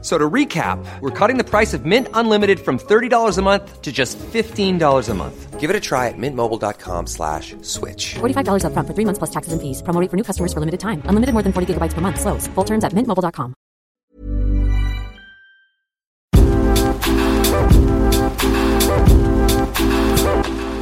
F- So to recap, we're cutting the price of Mint Unlimited from $30 a month to just $15 a month. Give it a try at mintmobile.com slash switch. $45 upfront for three months plus taxes and fees. Promo rate for new customers for limited time. Unlimited more than 40 gigabytes per month. Slows. Full terms at mintmobile.com.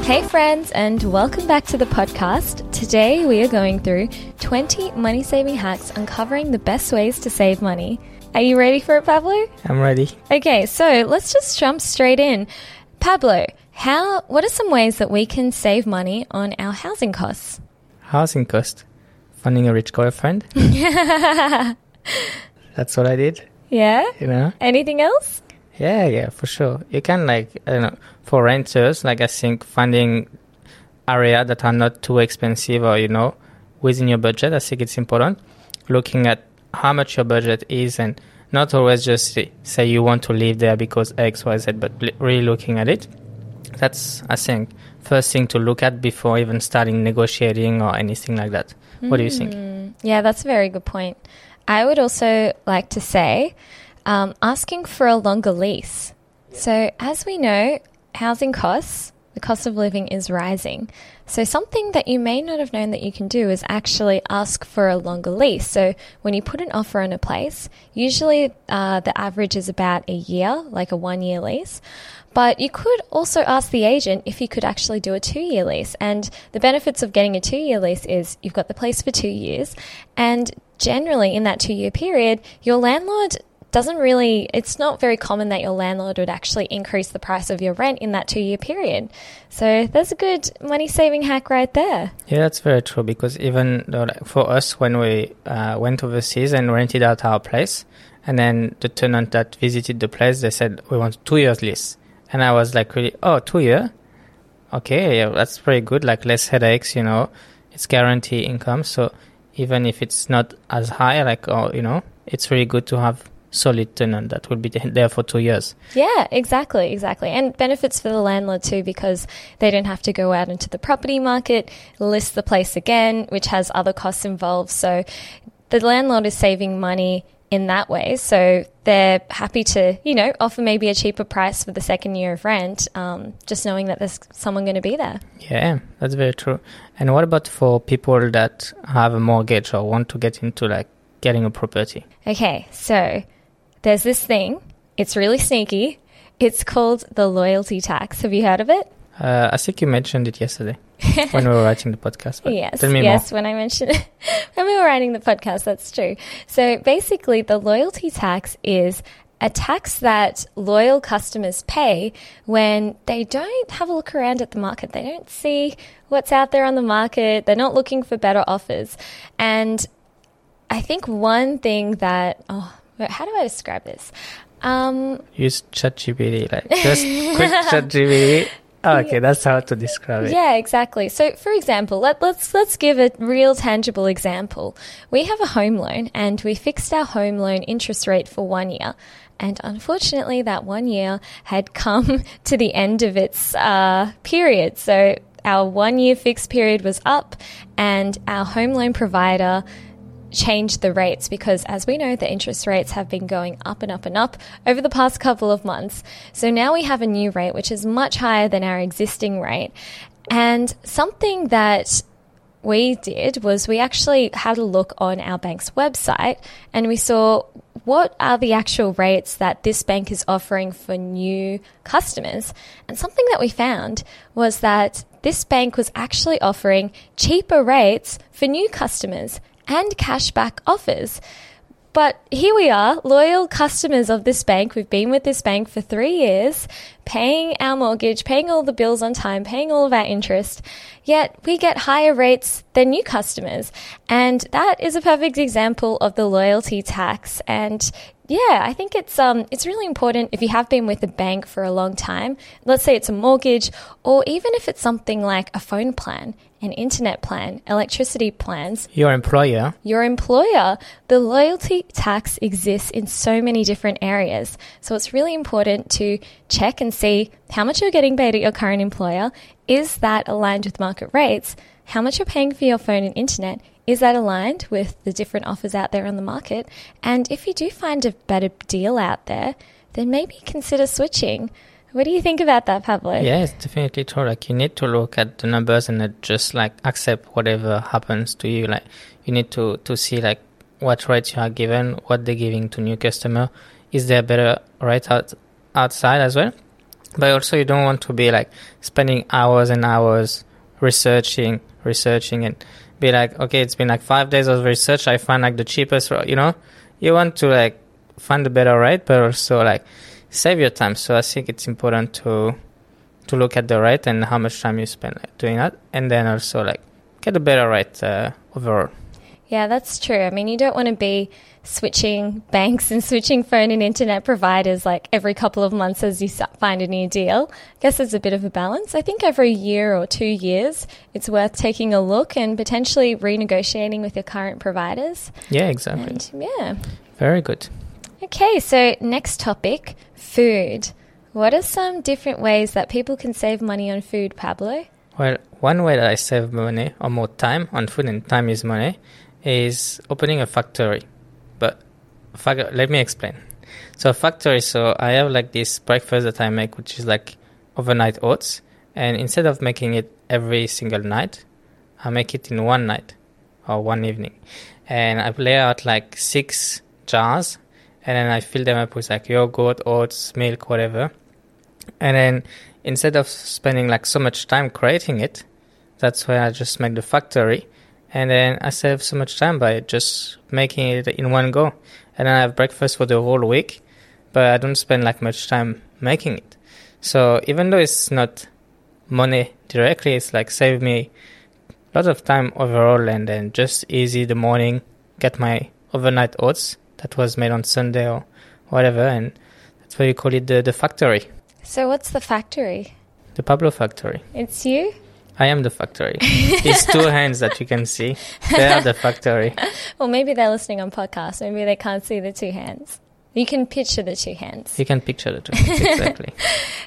Hey, friends, and welcome back to the podcast. Today, we are going through 20 money saving hacks uncovering the best ways to save money. Are you ready for it, Pablo? I'm ready. Okay, so let's just jump straight in. Pablo, how what are some ways that we can save money on our housing costs? Housing cost. Finding a rich girlfriend. That's what I did. Yeah? You know. Anything else? Yeah, yeah, for sure. You can like I don't know for renters. Like I think finding area that are not too expensive or you know within your budget. I think it's important. Looking at how much your budget is and not always just say, you want to live there because X, Y, Z, but really looking at it. That's I think first thing to look at before even starting negotiating or anything like that. What do you think? Yeah, that's a very good point. I would also like to say um, asking for a longer lease. So, as we know, housing costs, the cost of living is rising. So, something that you may not have known that you can do is actually ask for a longer lease. So, when you put an offer on a place, usually uh, the average is about a year, like a one year lease. But you could also ask the agent if you could actually do a two year lease. And the benefits of getting a two year lease is you've got the place for two years. And generally, in that two year period, your landlord doesn't really, it's not very common that your landlord would actually increase the price of your rent in that two year period. So there's a good money saving hack right there. Yeah, that's very true because even for us, when we uh, went overseas and rented out our place, and then the tenant that visited the place, they said, we want two years lease. And I was like, really, oh, two year? Okay, yeah, that's pretty good. Like less headaches, you know, it's guaranteed income. So even if it's not as high, like, oh, you know, it's really good to have solid tenant that will be there for two years. Yeah, exactly, exactly. And benefits for the landlord too because they don't have to go out into the property market, list the place again, which has other costs involved. So the landlord is saving money in that way. So they're happy to, you know, offer maybe a cheaper price for the second year of rent, um, just knowing that there's someone going to be there. Yeah, that's very true. And what about for people that have a mortgage or want to get into like getting a property? Okay, so there's this thing. It's really sneaky. It's called the loyalty tax. Have you heard of it? Uh, I think you mentioned it yesterday when we were writing the podcast. Yes, tell me yes. more. When I mentioned when we were writing the podcast, that's true. So basically, the loyalty tax is a tax that loyal customers pay when they don't have a look around at the market. They don't see what's out there on the market. They're not looking for better offers. And I think one thing that oh, how do I describe this? Um, Use ChatGPT, like just quick ChatGPT. Oh, okay, that's how to describe it. Yeah, exactly. So, for example, let, let's let's give a real tangible example. We have a home loan, and we fixed our home loan interest rate for one year. And unfortunately, that one year had come to the end of its uh, period. So, our one year fixed period was up, and our home loan provider changed the rates because, as we know, the interest rates have been going up and up and up over the past couple of months. So now we have a new rate which is much higher than our existing rate. And something that we did was we actually had a look on our bank's website and we saw what are the actual rates that this bank is offering for new customers. And something that we found was that this bank was actually offering cheaper rates for new customers and cashback offers. But here we are, loyal customers of this bank. We've been with this bank for three years, paying our mortgage, paying all the bills on time, paying all of our interest. Yet we get higher rates than new customers. And that is a perfect example of the loyalty tax. And yeah, I think it's um it's really important if you have been with a bank for a long time. Let's say it's a mortgage, or even if it's something like a phone plan, an internet plan, electricity plans, Your employer, your employer. The loyalty tax exists in so many different areas. So it's really important to check and see how much you're getting paid at your current employer. Is that aligned with market rates? How much you're paying for your phone and internet? Is that aligned with the different offers out there on the market? And if you do find a better deal out there, then maybe consider switching. What do you think about that, Pablo? yeah, it's definitely true. Like you need to look at the numbers and not just like accept whatever happens to you. Like you need to to see like what rates you are given, what they're giving to new customer. Is there better rate out outside as well? But also you don't want to be like spending hours and hours researching, researching and be like, okay, it's been like five days of research. I find like the cheapest, you know, you want to like find a better rate, but also like save your time. So I think it's important to to look at the rate and how much time you spend doing that, and then also like get a better rate uh, overall. Yeah, that's true. I mean, you don't want to be switching banks and switching phone and internet providers like every couple of months as you find a new deal. I guess there's a bit of a balance. I think every year or two years, it's worth taking a look and potentially renegotiating with your current providers. Yeah, exactly. And yeah. Very good. Okay, so next topic food. What are some different ways that people can save money on food, Pablo? Well, one way that I save money or more time on food and time is money is opening a factory. But let me explain. So a factory, so I have like this breakfast that I make, which is like overnight oats, and instead of making it every single night, I make it in one night or one evening, and I lay out like six jars, and then I fill them up with like yogurt, oats, milk, whatever, and then instead of spending like so much time creating it, that's why I just make the factory, and then I save so much time by just making it in one go, and then I have breakfast for the whole week, but I don't spend like much time making it. So even though it's not money directly, it's like save me a lot of time overall, and then just easy the morning, get my overnight oats that was made on Sunday or whatever, and that's why you call it the, the factory, So, what's the factory? the Pablo factory. It's you? I am the factory. it's two hands that you can see, they are the factory. Well, maybe they're listening on podcast. Maybe they can't see the two hands. You can picture the two hands. You can picture the two hands, exactly.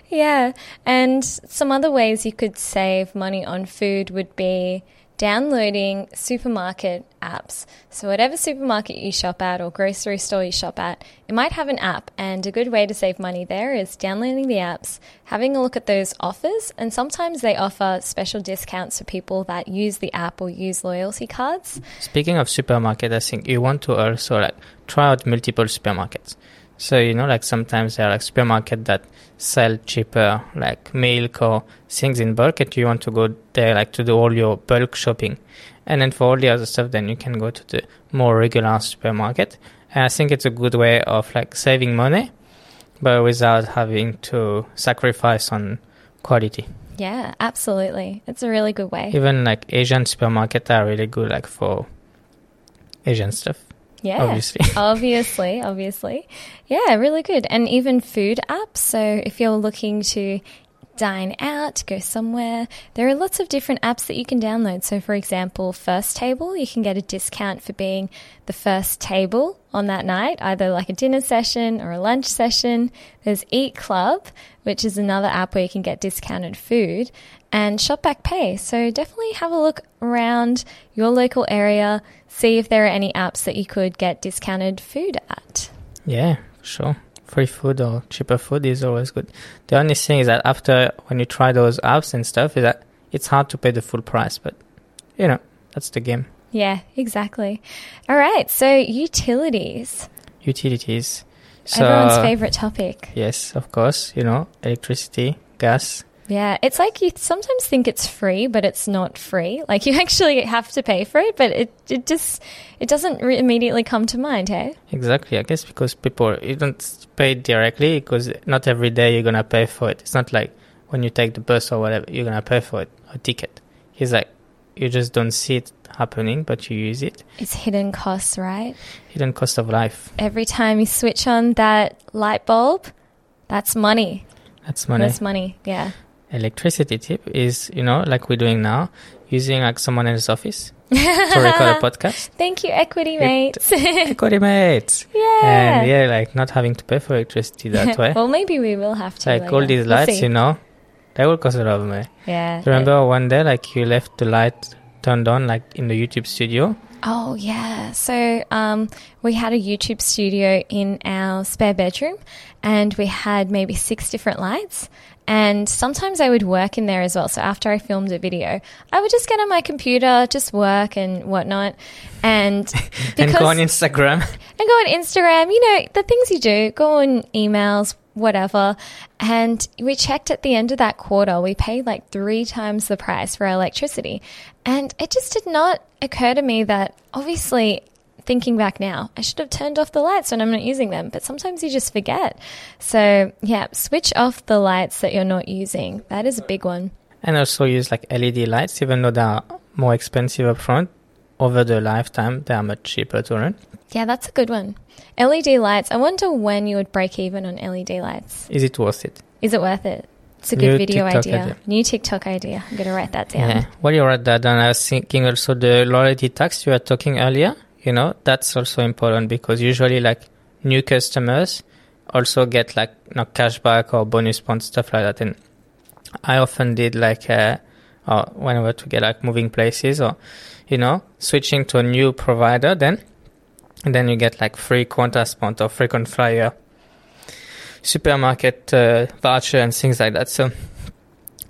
Yeah. And some other ways you could save money on food would be downloading supermarket apps. So, whatever supermarket you shop at or grocery store you shop at, it might have an app. And a good way to save money there is downloading the apps, having a look at those offers. And sometimes they offer special discounts for people that use the app or use loyalty cards. Speaking of supermarket, I think you want to also like try out multiple supermarkets. So you know, like sometimes there are like supermarket that sell cheaper like milk or things in bulk, and you want to go there like to do all your bulk shopping. And then for all the other stuff, then you can go to the more regular supermarket. And I think it's a good way of like saving money, but without having to sacrifice on quality. Yeah, absolutely. It's a really good way. Even like Asian supermarket are really good like for Asian stuff. Yeah. Obviously. obviously, obviously. Yeah, really good. And even food apps. So if you're looking to dine out, go somewhere, there are lots of different apps that you can download. So for example, First Table, you can get a discount for being the first table on that night, either like a dinner session or a lunch session. There's Eat Club, which is another app where you can get discounted food, and Shopback Pay. So definitely have a look around your local area, see if there are any apps that you could get discounted food at. Yeah, sure. Free food or cheaper food is always good. The only thing is that after when you try those apps and stuff, is that it's hard to pay the full price, but you know that's the game. Yeah, exactly. All right, so utilities. Utilities. So Everyone's favorite topic. yes, of course, you know electricity, gas. Yeah, it's like you sometimes think it's free, but it's not free. Like you actually have to pay for it, but it, it just it doesn't re- immediately come to mind, hey? Exactly, I guess because people you don't pay directly because not every day you're gonna pay for it. It's not like when you take the bus or whatever you're gonna pay for it a ticket. It's like you just don't see it happening, but you use it. It's hidden costs, right? Hidden cost of life. Every time you switch on that light bulb, that's money. That's money. That's money. Yeah. Electricity tip is you know like we're doing now using like someone else's office to record a podcast. Thank you, Equity It- Mates. Equity mates. yeah. And yeah, like not having to pay for electricity that way. well, maybe we will have to. like later. all these We'll lights, you know, they will cost a lot of money. Yeah. Remember one day, like you left the light turned on, like in the YouTube studio. Oh yeah. So um, we had a YouTube studio in our spare bedroom, and we had maybe six different lights. And sometimes I would work in there as well. So after I filmed a video, I would just get on my computer, just work and whatnot, and because and go on Instagram. and go on Instagram, you know, the things you do, go on emails, whatever. And we checked at the end of that quarter, we paid like three times the price for our electricity. And it just did not occur to me that obviously, thinking back now, I should have turned off the lights when I'm not using them. But sometimes you just forget. So, yeah, switch off the lights that you're not using. That is a big one. and also use like LED lights, even though they are more expensive upfront. Over the lifetime, they are much cheaper to run. Yeah, that's a good one. LED lights. I wonder when you would break even on LED lights. Is it worth it? Is it worth it? It's a good New video idea. idea. New TikTok idea. I'm going to write that down. Yeah. While you write that down, I was thinking also the loyalty tax you were talking earlier. You know, that's also important because usually like new customers also get like know, cashback or bonus points stuff like that. And I often did like uh, or whenever to get like moving places or you know switching to a new provider, then and then you get like free Qantas point or frequent flyer supermarket uh, voucher and things like that. So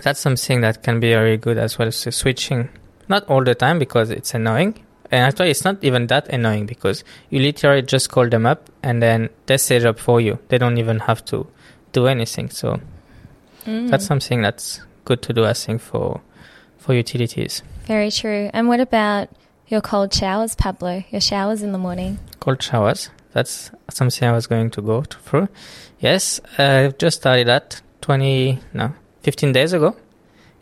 that's something that can be very good as well. So switching, not all the time because it's annoying. And actually, it's not even that annoying because you literally just call them up and then they set it up for you. They don't even have to do anything. So Mm. that's something that's good to do, I think, for for utilities. Very true. And what about your cold showers, Pablo? Your showers in the morning? Cold showers. That's something I was going to go through. Yes, I've just started that 20, no, 15 days ago.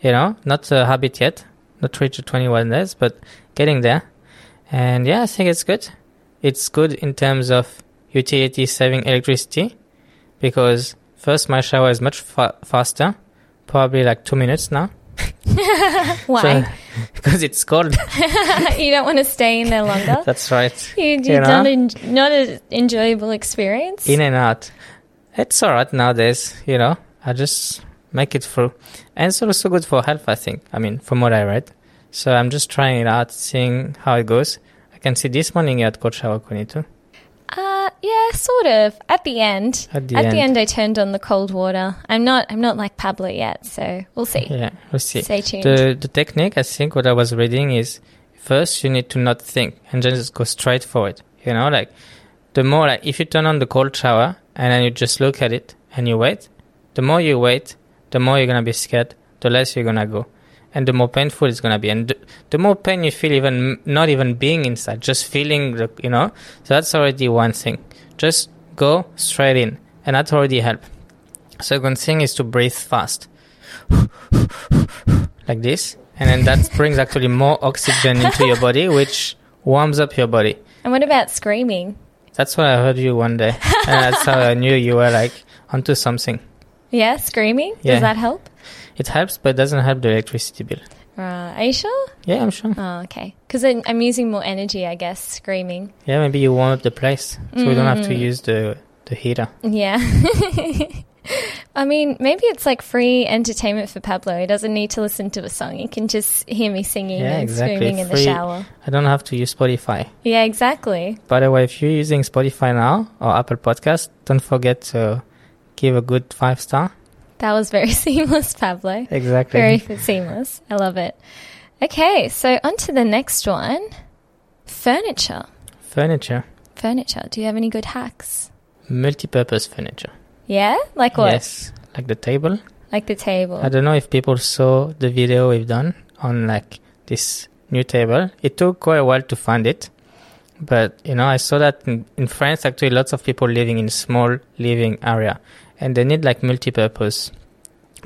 You know, not a habit yet, not reached 21 days, but getting there. And yeah, I think it's good. It's good in terms of utility saving electricity because first my shower is much fa- faster, probably like two minutes now. Why? So- because it's cold. you don't want to stay in there longer? That's right. you, you you know? not, en- not an enjoyable experience? in and out. It's alright nowadays, you know. I just make it through. And it's also good for health, I think. I mean, from what I read. So I'm just trying it out, seeing how it goes. I can see this morning you had cold shower, Connie, too. Uh, yeah, sort of. At the end. At the At the end. end, I turned on the cold water. I'm not. I'm not like Pablo yet, so we'll see. Yeah, we'll see. Stay tuned. The, the technique, I think, what I was reading is first you need to not think and just go straight for it. You know, like the more, like if you turn on the cold shower and then you just look at it and you wait, the more you wait, the more you're going to be scared, the less you're going to go. And the more painful it's to be. And the, the more pain you feel, even m- not even being inside, just feeling, the, you know, so that's already one thing. Just go straight in. And that already help. Second thing is to breathe fast like this, and then that brings actually more oxygen into your body, which warms up your body. and what about screaming? That's what I heard you one day, and that's how I knew you were like onto something. Yeah, screaming. Yeah. Does that help? It helps, but it doesn't help the electricity bill. Right. Are you sure? Yeah, I'm sure. Oh, okay. Because I'm using more energy, I guess, screaming. Yeah, maybe you warm up the place, so we don't have to mm. use the the heater. Yeah. I mean, maybe it's like free entertainment for Pablo. He doesn't need to listen to a song. He can just hear me singing Yeah, and exactly. screaming in the shower. I don't have to use Spotify. Yeah, exactly. By the way, if you're using Spotify now or Apple Podcast, don't forget to give a good five star. That was very seamless, Pablo. Exactly. Very seamless. I love it. Okay, so on to the next one. Furniture. Furniture, Furniture. Do you have any good hacks? multi-purpose furniture. Yeah? Like what? Yes, like the table. Like the table. I don't know if people saw the video we've done on like this new table. It took quite a while to find it, but you know, I saw that in, in France actually lots of people living in small living area, and they need like multi-purpose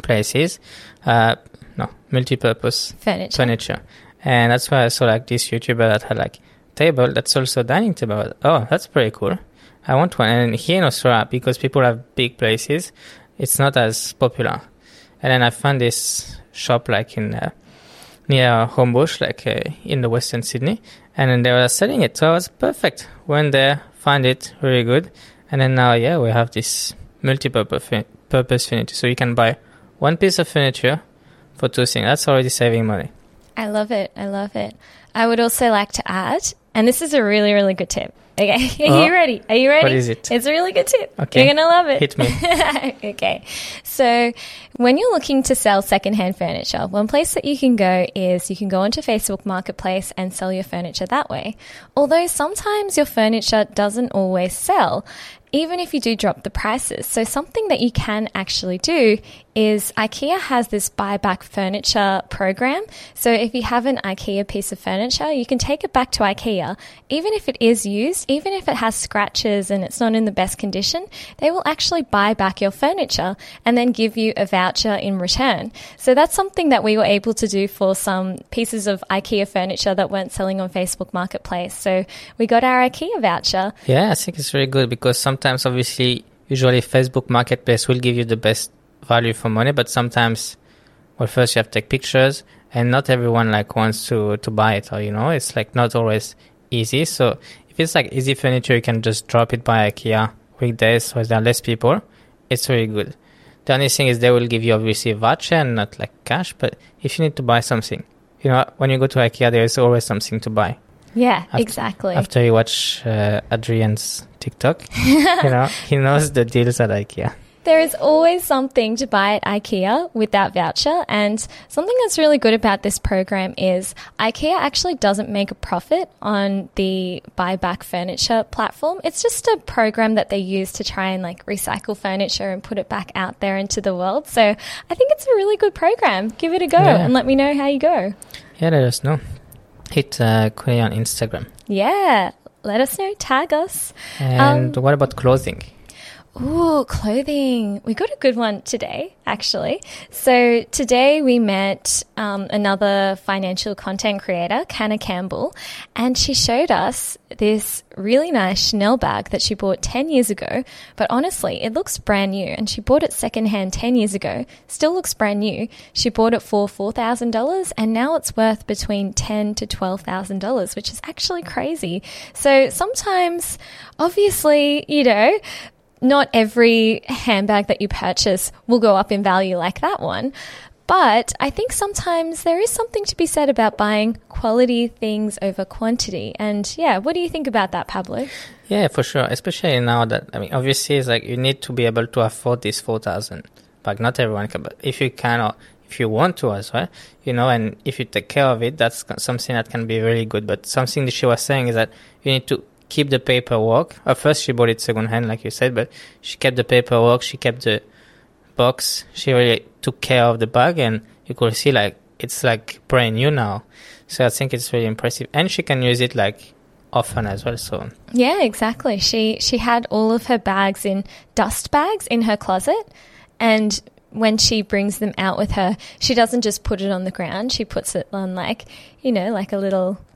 places. Uh, no, multi-purpose Furniture. furniture, and that's why I saw like this YouTuber that had like table that's also dining table. Oh, that's pretty cool. I want one. And here in Australia, because people have big places, it's not as popular. And then I found this shop like in uh, near Homebush, like uh, in the Western Sydney, and then they were selling it. So it was perfect. Went there, find it really good, and then now yeah, we have this multi-purpose furniture. So you can buy one piece of furniture for two things. That's already saving money. I love it. I love it. I would also like to add, and this is a really, really good tip. Okay, are Oh. you uh-huh. ready? Are you ready? What is it? It's a really good tip. Okay. You're gonna love it. Hit me. okay. So, when you're looking to sell secondhand furniture, one place that you can go is you can go onto Facebook Marketplace and sell your furniture that way. Although sometimes your furniture doesn't always sell, even if you do drop the prices. So, something that you can actually do is IKEA has this buyback furniture program. So, if you have an IKEA piece of furniture, you can take it back to IKEA, even if it is used, even if it has scratches and it's not in the best condition, they will actually buy back your furniture and then give you a voucher in return. So, that's something that we were able to do for some pieces of IKEA furniture that weren't selling on Facebook Marketplace. So, we got our IKEA voucher. Yeah, I think it's very good because sometimes, obviously, usually Facebook Marketplace will give you the best value for money, but sometimes, well, first you have to take pictures, and not everyone like wants to to buy it, or you know, it's like not always easy. So if it's like easy furniture, you can just drop it by IKEA weekdays where there are less people. It's very good. The only thing is they will give you obviously a voucher and not like cash, but if you need to buy something, you know, when you go to IKEA, there is always something to buy Yeah, exactly. after you watch uh, Adrian's TikTok, you know, he knows the deals at IKEA. There is always something to buy at IKEA with that voucher. And something that's really good about this program is IKEA actually doesn't make a profit on the buyback furniture platform. It's just a program that they use to try and like recycle furniture and put it back out there into the world. So I think it's a really good program. Give it a go Yeah. and let me know how you go. Yeah, let us know. Hit uh, Queenie on Instagram. Yeah. Let us know. Tag us. And what about clothing? Ooh, clothing. We got a good one today, actually. So today we met um, another financial content creator, Canna Campbell, and she showed us this really nice Chanel bag that she bought 10 years ago. But honestly, it looks brand new, and she bought it secondhand 10 years ago. Still looks brand new. She bought it for $4,000, and now it's worth between ten to $12,000, which is actually crazy. So sometimes, obviously, you know, not every handbag that you purchase will go up in value like that one. But I think sometimes there is something to be said about buying quality things over quantity. And yeah, what do you think about that, Pablo? Yeah, for sure. Especially now that I mean, obviously, it's like you need to be able to afford this four thousand. But not everyone can. But if you can, or if you want to as well, you know, and if you take care of it, that's something that can be really good. But something that she was saying is that you need to keep the paperwork. At first, she bought it second hand, like you said, but she kept the paperwork. She kept the box. She really took care of the bag, and you could see like it's like brand new now. So I think it's really impressive, and she can use it like often as well. So Yeah, exactly. She she had all of her bags in dust bags in her closet and when she brings them out with her, she doesn't just put it on the ground. She puts it on like, you know, like a little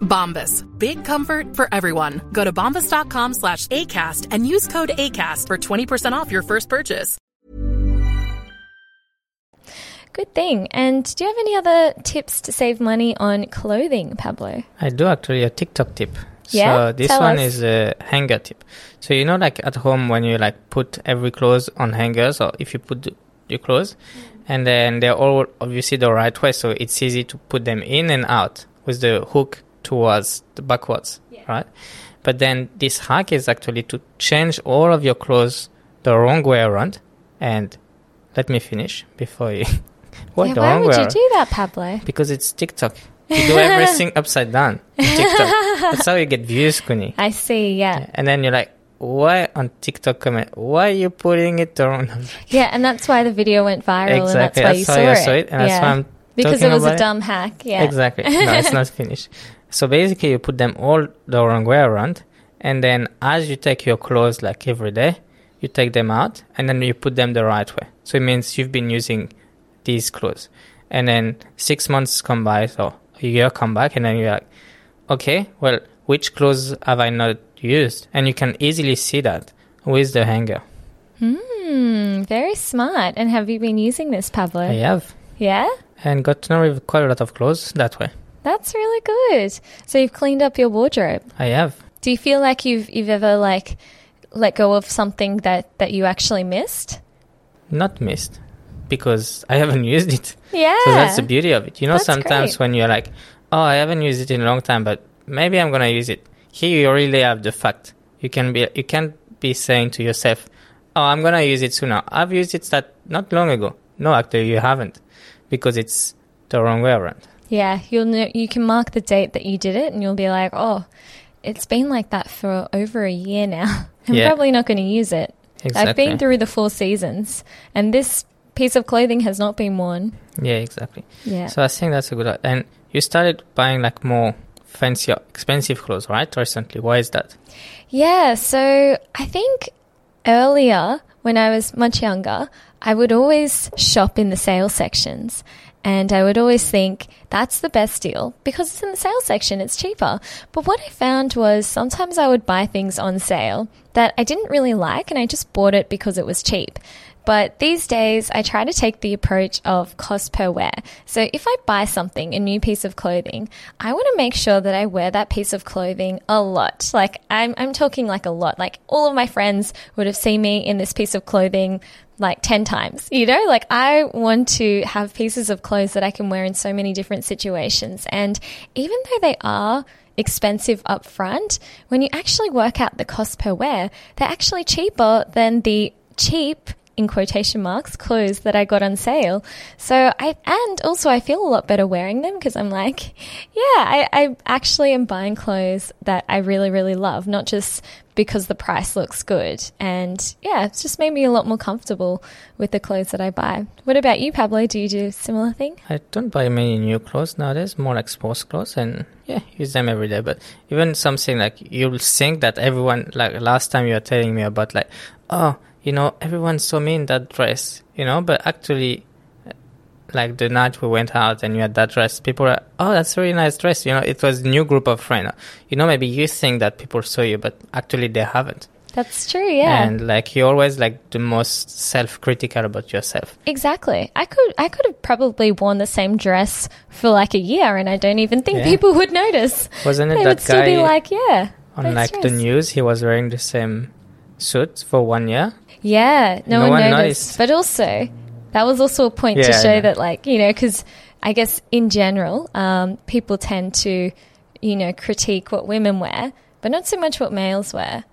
Bombas. Big comfort for everyone. Go to bombas.com slash ACAST and use code ACAST for 20% off your first purchase. Good thing. And do you have any other tips to save money on clothing, Pablo? I do actually a TikTok tip. Yeah? So this Tell one us. is a hanger tip. So you know, like at home when you like put every clothes on hangers, or if you put the- your clothes, mm-hmm. and then they're all obviously the right way, so it's easy to put them in and out with the hook towards the backwards, right? But then this hack is actually to change all of your clothes the wrong way around. And let me finish before you. what yeah, the why would you around? do that, Pablo? Because it's TikTok. You do everything upside down. TikTok. That's how you get views, Queenie. I see, yeah. And then you're like, why on TikTok comment? Why are you putting it the wrong? Yeah, and that's why the video went viral and that's exactly. why That's, you saw it. saw it, and yeah. that's why I'm because it was a dumb hack. Yeah. Exactly. No, it's not finished. So basically, you put them all the wrong way around, and then as you take your clothes like every day, you take them out, and then you put them the right way. So it means you've been using these clothes, and then six months come by, so a year come back, and then you're like, okay, well, which clothes have I not used? And you can easily see that with the hanger. Hmm, very smart. And have you been using this, Pablo? I have, Yeah? and got to know quite a lot of clothes that way. That's really good. So you've cleaned up your wardrobe. I have. Do you feel like you've you've ever like let go of something that that you actually missed? not missed because I haven't used it. Yeah. So that's the beauty of it. You know, That's sometimes great. when you're like, oh, I haven't used it in a long time, but maybe I'm gonna use it. Here you really have the fact. You can be, you can't be saying to yourself, oh, I'm gonna use it sooner. I've used it that not long ago. No, actually, you haven't, because it's the wrong way around. Yeah, you'll know, you can mark the date that you did it, and you'll be like, oh, it's been like that for over a year now. I'm Yeah. probably not going to use it. I've been through the four seasons, and this piece of clothing has not been worn. Yeah, exactly. Yeah. So I think that's a good. And you started buying like more fancy, expensive clothes, right? Recently, why is that? Yeah, so I think earlier when I was much younger, I would always shop in the sale sections. And I would always think that's the best deal because it's in the sale section, it's cheaper. But what I found was sometimes I would buy things on sale that I didn't really like and I just bought it because it was cheap. But these days, I try to take the approach of cost per wear. So if I buy something, a new piece of clothing, I want to make sure that I wear that piece of clothing a lot. Like I'm, I'm talking like a lot. Like all of my friends would have seen me in this piece of clothing like 10 times, you know? Like I want to have pieces of clothes that I can wear in so many different situations. And even though they are expensive up front, when you actually work out the cost per wear, they're actually cheaper than the cheap in quotation marks clothes that I got on sale. So I and also I feel a lot better wearing them because I'm like, yeah, I, I actually am buying clothes that I really really love, not just because the price looks good. And yeah, it's just made me a lot more comfortable with the clothes that I buy. What about you, Pablo? Do you do similar thing? I don't buy many new clothes nowadays, more like sports clothes, and yeah, use them every day. But even something like you'll think that everyone, like last time you were telling me about, like, oh, you know, everyone saw me in that dress, you know, but actually, like the night we went out and you had that dress, people were, oh, that's a really nice dress. You know, it was a new group of friends. You know, maybe you think that people saw you, but actually they haven't. That's true, yeah. And like you're always like the most self-critical about yourself. Exactly. I could I could have probably worn the same dress for like a year and I don't even think Yeah. people would notice. Wasn't it they that would still be guy like, yeah. On like the news, he was wearing the same suit for one year. Yeah, no, No one, one noticed. noticed. But also, that was also a point to Yeah, I show know. that, like, you know, because I guess in general, um, people tend to, you know, critique what women wear, but not so much what males wear.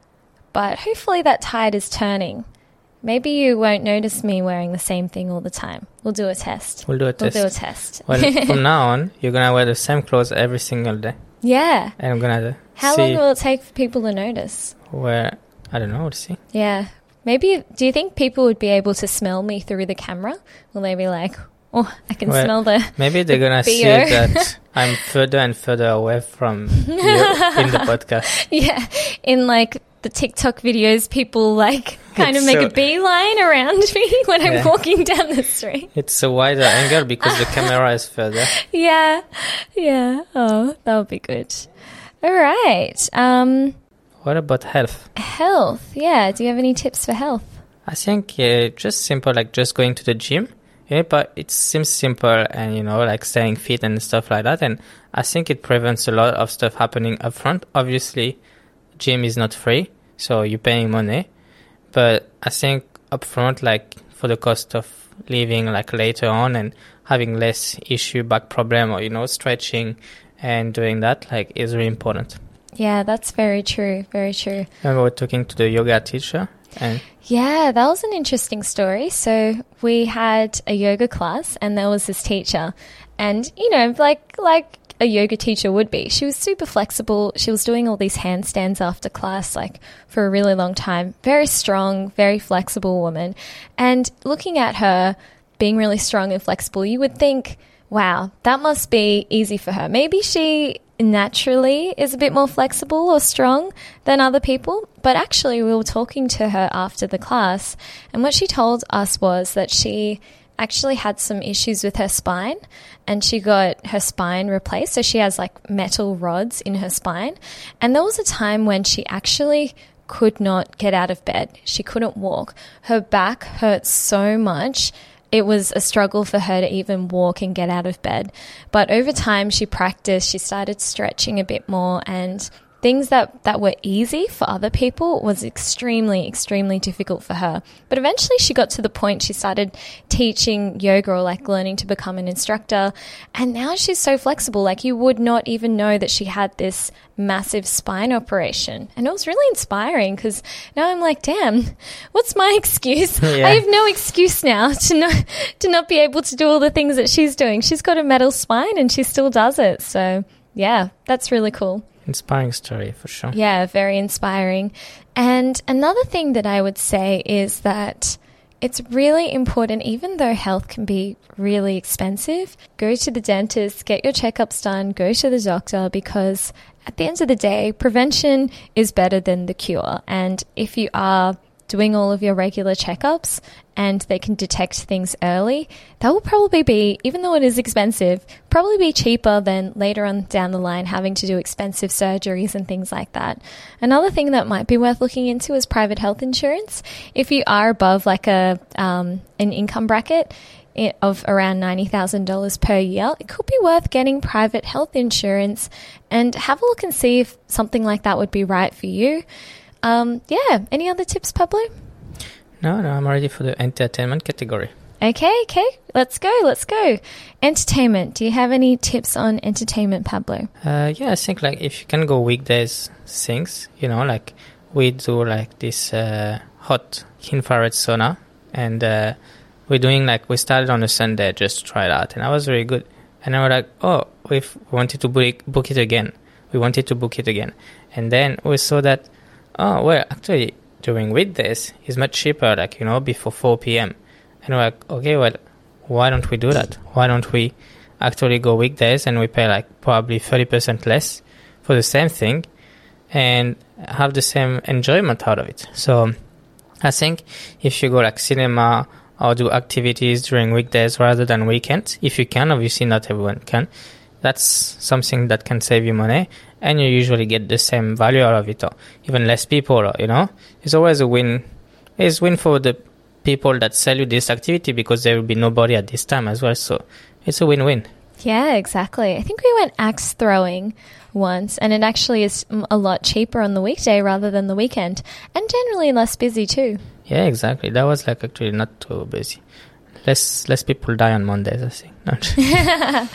But hopefully that tide is turning. Maybe you won't notice me wearing the same thing all the time. We'll do a test. We'll do a test. We'll do a test. Well, from now on, you're gonna wear the same clothes every single day, yeah. and I'm gonna How see long will it take for people to notice? where I don't know. We'll see. Yeah. Maybe, do you think people would be able to smell me through the camera? Will they be like, oh, I can Well, smell the. Maybe they're gonna see that I'm further and further away from you in the podcast. Yeah. In like the TikTok videos, people like kind of make so- a beeline around me when I'm walking down the street. It's a wider angle because the camera is further. Yeah. Yeah. Oh, that would be good. All right. Um, What about health? health. Yeah. Do you have any tips for health? I think uh, just simple, like just going to the gym. Yeah, but it seems simple and you know, like staying fit and stuff like that. And I think it prevents a lot of stuff happening up front. Obviously, gym is not free, so you're paying money. But I think up front, like for the cost of living, like later on and having less issue back problem or you know stretching and doing that, like is really important. Yeah, that's very true. Very true. Remember, we we're talking to the yoga teacher, and Yeah, that was an interesting story. So we had a yoga class and there was this teacher and you know, like like a yoga teacher would be. She was super flexible. She was doing all these handstands after class like for a really long time. Very strong, very flexible woman. And looking at her being really strong and flexible, you would think Wow, that must be easy for her. Maybe she naturally is a bit more flexible or strong than other people, but actually, we were talking to her after the class, and what she told us was that she actually had some issues with her spine and she got her spine replaced. So she has like metal rods in her spine. And there was a time when she actually could not get out of bed. She couldn't walk. Her back hurt so much. It was a struggle for her to even walk and get out of bed. But over time, she practiced, she started stretching a bit more, and things that, that were easy for other people was extremely, extremely difficult for her. But eventually she got to the point she started teaching yoga or like learning to become an instructor. And now she's so flexible. Like you would not even know that she had this massive spine operation. And it was really inspiring because now I'm like, damn, what's my excuse? Yeah. I have no excuse now to not, to not be able to do all the things that she's doing. She's got a metal spine and she still does it. So yeah, that's really cool. Inspiring story for sure. Yeah, very inspiring. And another thing that I would say is that it's really important, even though health can be really expensive, go to the dentist, get your checkups done, go to the doctor because at the end of the day, prevention is better than the cure. And if you are doing all of your regular checkups and they can detect things early, that will probably be, even though it is expensive, probably be cheaper than later on down the line having to do expensive surgeries and things like that. Another thing that might be worth looking into is private health insurance. If you are above like a um, an income bracket, i- of around $90,000 per year, it could be worth getting private health insurance and have a look and see if something like that would be right for you. Um, yeah, any other tips, Pablo? No, no, I'm ready for the entertainment category. Okay, okay, let's go, let's go. Entertainment. Do you have any tips on entertainment, Pablo? Uh, yeah, I think like if you can go weekdays things, you know, like we do like this uh, hot infrared sauna, and uh, we're doing like we started on a Sunday just to try it out, and that was very good. And I was like, oh, we've wanted to book book it again. We wanted to book it again, and then we saw that, oh well, actually during weekdays is much cheaper, like you know before four p.m. And we're like, okay, well, why don't we do that? Why don't we actually go weekdays and we pay like probably 30% less for the same thing and have the same enjoyment out of it? So I think if you go like cinema or do activities during weekdays rather than weekends, if you can, obviously not everyone can, that's something that can save you money and you usually get the same value out of it or even less people, you know, it's always a win. It's win for the people that sell you this activity because there will be nobody at this time as well. So it's a win-win. Yeah, exactly. I think we went axe throwing once, and it actually is mm, a lot cheaper on the weekday rather than the weekend, and generally less busy too. Yeah, exactly. That was like actually not too busy. Less less people die on Mondays, I think. Not-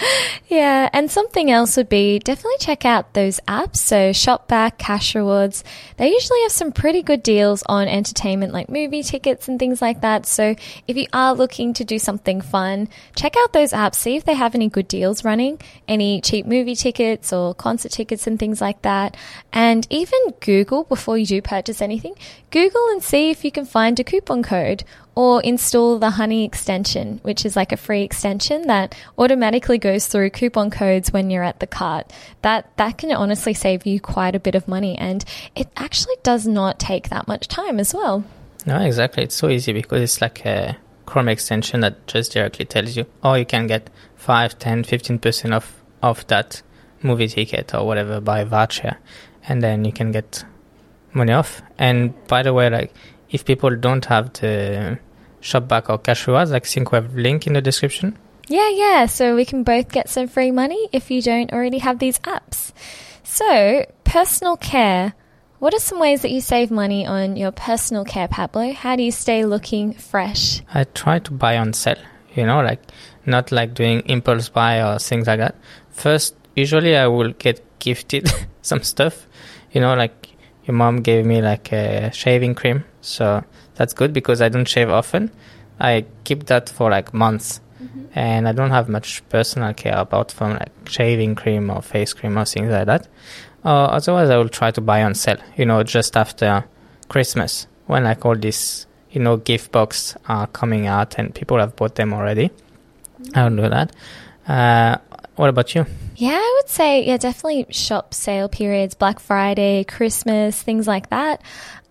Yeah, and something else would be definitely check out those apps. So Shopback, Cash Rewards, they usually have some pretty good deals on entertainment like movie tickets and things like that. So if you are looking to do something fun, check out those apps, see if they have any good deals running, any cheap movie tickets or concert tickets and things like that. And even Google before you do purchase anything, Google and see if you can find a coupon code or install the Honey extension, which is like a free extension that automatically goes through coupon codes when you're at the cart. That that can honestly save you quite a bit of money and it actually does not take that much time as well. no, exactly. It's so easy because it's like a Chrome extension that just directly tells you, oh, you can get 5, 10, 15% off, of that movie ticket or whatever by voucher. And then you can get money off. And by the way, like, if people don't have the Shopback or Cash Rewards, I think we have link in the description. Yeah, yeah. So we can both get some free money if you don't already have these apps. So, personal care. What are some ways that you save money on your personal care, Pablo? How do you stay looking fresh? I try to buy on sale, you know, like not like doing impulse buy or things like that. First, usually I will get gifted some stuff, you know, like your mom gave me like a shaving cream, so that's good because I don't shave often. I keep that for like months, and I don't have much personal care about from like shaving cream or face cream or things like that. Uh, otherwise, I will try to buy on sale, you know, just after Christmas when like all these, you know, gift box are coming out and people have bought them already. I will do that. Uh, what about you? Yeah, I would say, yeah, definitely shop sale periods, Black Friday, Christmas, things like that.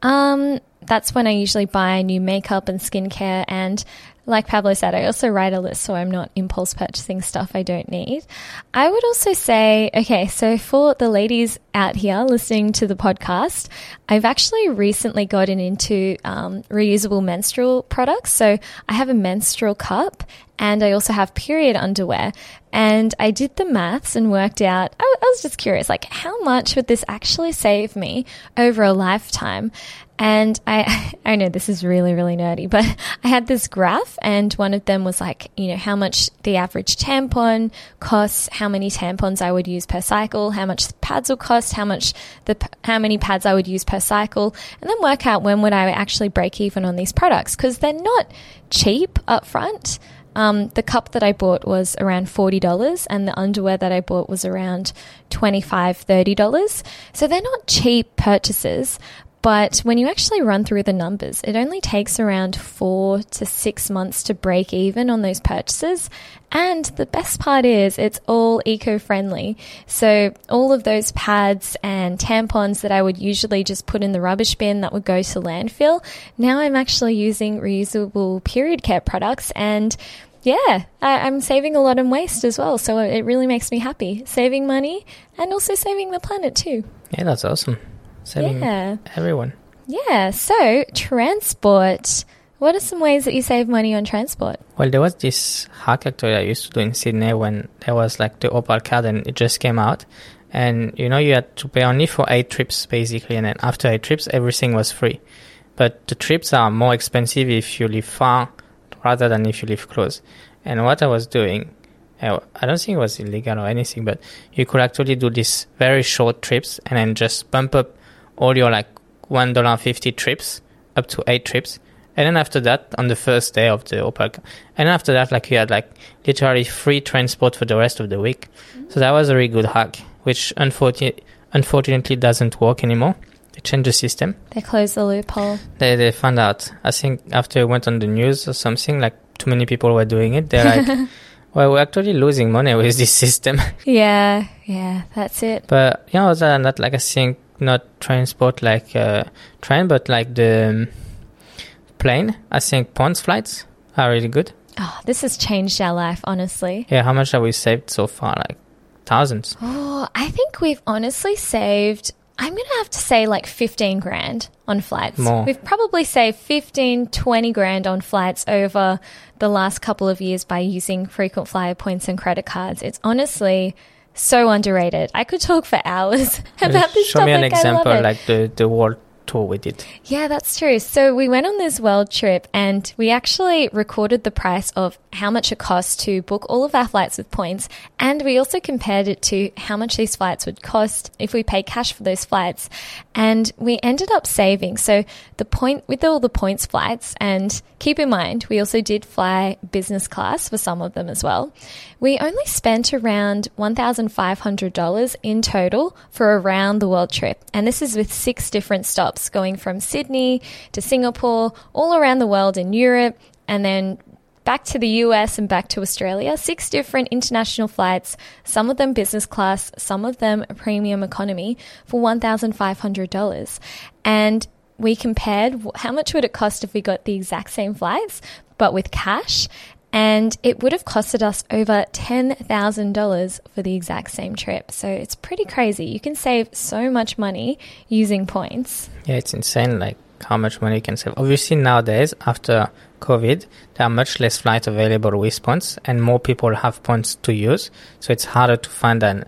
Um, that's when I usually buy new makeup and skincare. And like Pablo said, I also write a list so I'm not impulse purchasing stuff I don't need. I would also say, okay, so for the ladies out here listening to the podcast, I've actually recently gotten into um, reusable menstrual products. So I have a menstrual cup and I also have period underwear. And I did the maths and worked out, I, I was just curious, like, how much would this actually save me over a lifetime? And I, I know this is really, really nerdy, but I had this graph and one of them was like, you know, how much the average tampon costs, how many tampons I would use per cycle, how much pads will cost, how much the, how many pads I would use per cycle, and then work out when would I actually break even on these products because they're not cheap up front. Um, the cup that I bought was around $40 and the underwear that I bought was around $25, $30. So they're not cheap purchases, but when you actually run through the numbers, it only takes around four to six months to break even on those purchases. And the best part is it's all eco friendly. So all of those pads and tampons that I would usually just put in the rubbish bin that would go to landfill, now I'm actually using reusable period care products and yeah, I, am saving a lot on waste as well. So it really makes me happy. Saving money and also saving the planet too. Yeah, that's awesome. Saving Yeah. everyone. Yeah. So transport. What are some ways that you save money on transport? Well, there was this hack actually I used to do in Sydney when there was like the Opal card and it just came out. And you know, you had to pay only for eight trips basically. And then after eight trips, everything was free. But the trips are more expensive if you live far rather than if you live close. And what I was doing, I I don't think it was illegal or anything, but you could actually do these very short trips and then just bump up all your like one dollar fifty trips up to eight trips. And then after that, on the first day of the Opal, and after that, like you had like literally free transport for the rest of the week. Mm-hmm. So that was a really good hack, which unfortunately, unfortunately doesn't work anymore. They changed the system. They close the loophole. They they found out. I think after it went on the news or something, like too many people were doing it. They're like, well, we're actually losing money with this system. Yeah, yeah, that's it. but you know, other than that, like I think not transport like uh, train, but like the um, plane. I think points flights are really good. Oh, this has changed our life, honestly. Yeah, how much have we saved so far? Like thousands. Oh, I think we've honestly saved, I'm going to have to say like 15 grand on flights. More. We've probably saved 15, 20 grand on flights over the last couple of years by using frequent flyer points and credit cards. It's honestly so underrated. I could talk for hours about this Show topic. me an example, like the the world tour we did. Yeah, that's true. So we went on this world trip and we actually recorded the price of how much it cost to book all of our flights with points. And we also compared it to how much these flights would cost if we pay cash for those flights. And we ended up saving. So the point with all the points flights, and keep in mind, we also did fly business class for some of them as well. We only spent around $1,500 in total for a round the world trip. And this is with six different stops going from Sydney to Singapore, all around the world in Europe, and then back to the US and back to Australia. Six different international flights, some of them business class, some of them premium economy for $1,500. And we compared how much would it cost if we got the exact same flights, but with cash. And it would have costed us over $10,000 for the exact same trip. So it's pretty crazy. You can save so much money using points. Yeah, it's insane, like how much money you can save. Obviously, nowadays, after COVID, there are much less flights available with points, and more people have points to use. So it's harder to find than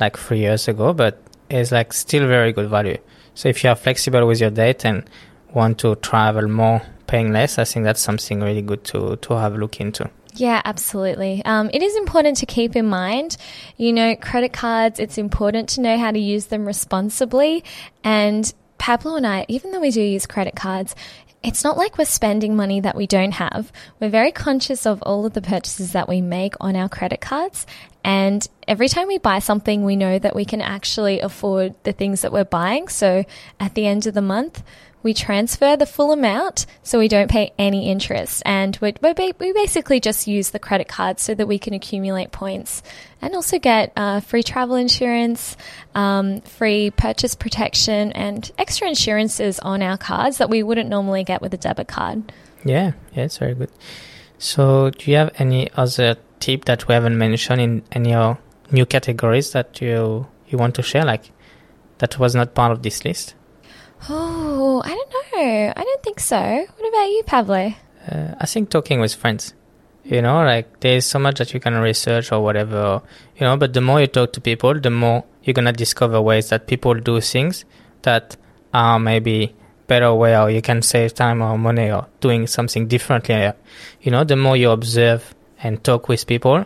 like three years ago, but it's like still very good value. So if you are flexible with your date and want to travel more, paying less, I think that's something really good to to have a look into. Yeah, absolutely. Um, it is important to keep in mind, you know, credit cards, it's important to know how to use them responsibly. And Pablo and I, even though we do use credit cards, it's not like we're spending money that we don't have. We're very conscious of all of the purchases that we make on our credit cards. And every time we buy something, we know that we can actually afford the things that we're buying. So at the end of the month, we transfer the full amount so we don't pay any interest. And we we basically just use the credit card so that we can accumulate points and also get uh, free travel insurance, um, free purchase protection, and extra insurances on our cards that we wouldn't normally get with a debit card. Yeah, yeah, it's very good. So, do you have any other tip that we haven't mentioned in any of new categories that you you want to share, like that was not part of this list? Oh, I don't know. I don't think so. What about you, Pablo? Uh, I think talking with friends. You know, like there's so much that you can research or whatever, you know, but the more you talk to people, the more you're gonna discover ways that people do things that are maybe better way or you can save time or money or doing something differently. You know, the more you observe and talk with people,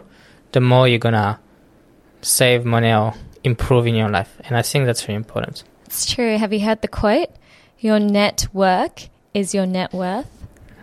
the more you're gonna save money or improve in your life. And I think that's very important. It's true. Have you heard the quote? Your network is your net worth.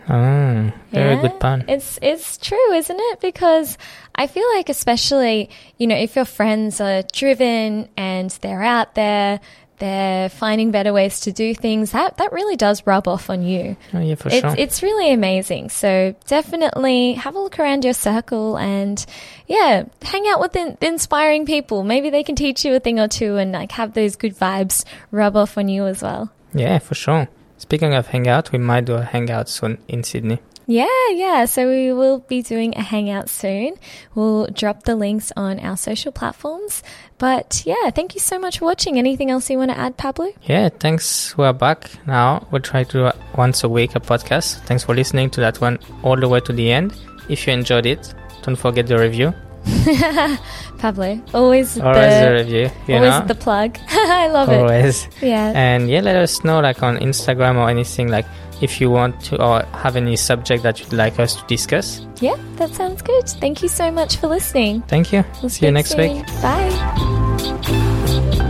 Oh, very Yeah, good pun. It's it's true, isn't it? Because I feel like especially, you know, if your friends are driven and they're out there, they're finding better ways to do things, that that really does rub off on you. Oh, yeah, for it's sure. it's really amazing. So definitely have a look around your circle and yeah, hang out with in, inspiring people. Maybe they can teach you a thing or two and like have those good vibes rub off on you as well. yeah, for sure. Speaking of hangout, we might do a hangout soon in Sydney. Yeah, yeah. So we will be doing a hangout soon. We'll drop the links on our social platforms. But yeah, thank you so much for watching. Anything else you want to add, Pablo? Yeah, thanks. We're back now. We'll try to do once a week a podcast. Thanks for listening to that one all the way to the end. If you enjoyed it, don't forget the review. Pablo, always Always the the review, you always know. the plug. I love it. Always. Yeah. And yeah, let us know like on Instagram or anything like if you want to or have any subject that you'd like us to discuss. Yeah, that sounds good. Thank you so much for listening. Thank you. We'll See you next soon. week. Bye.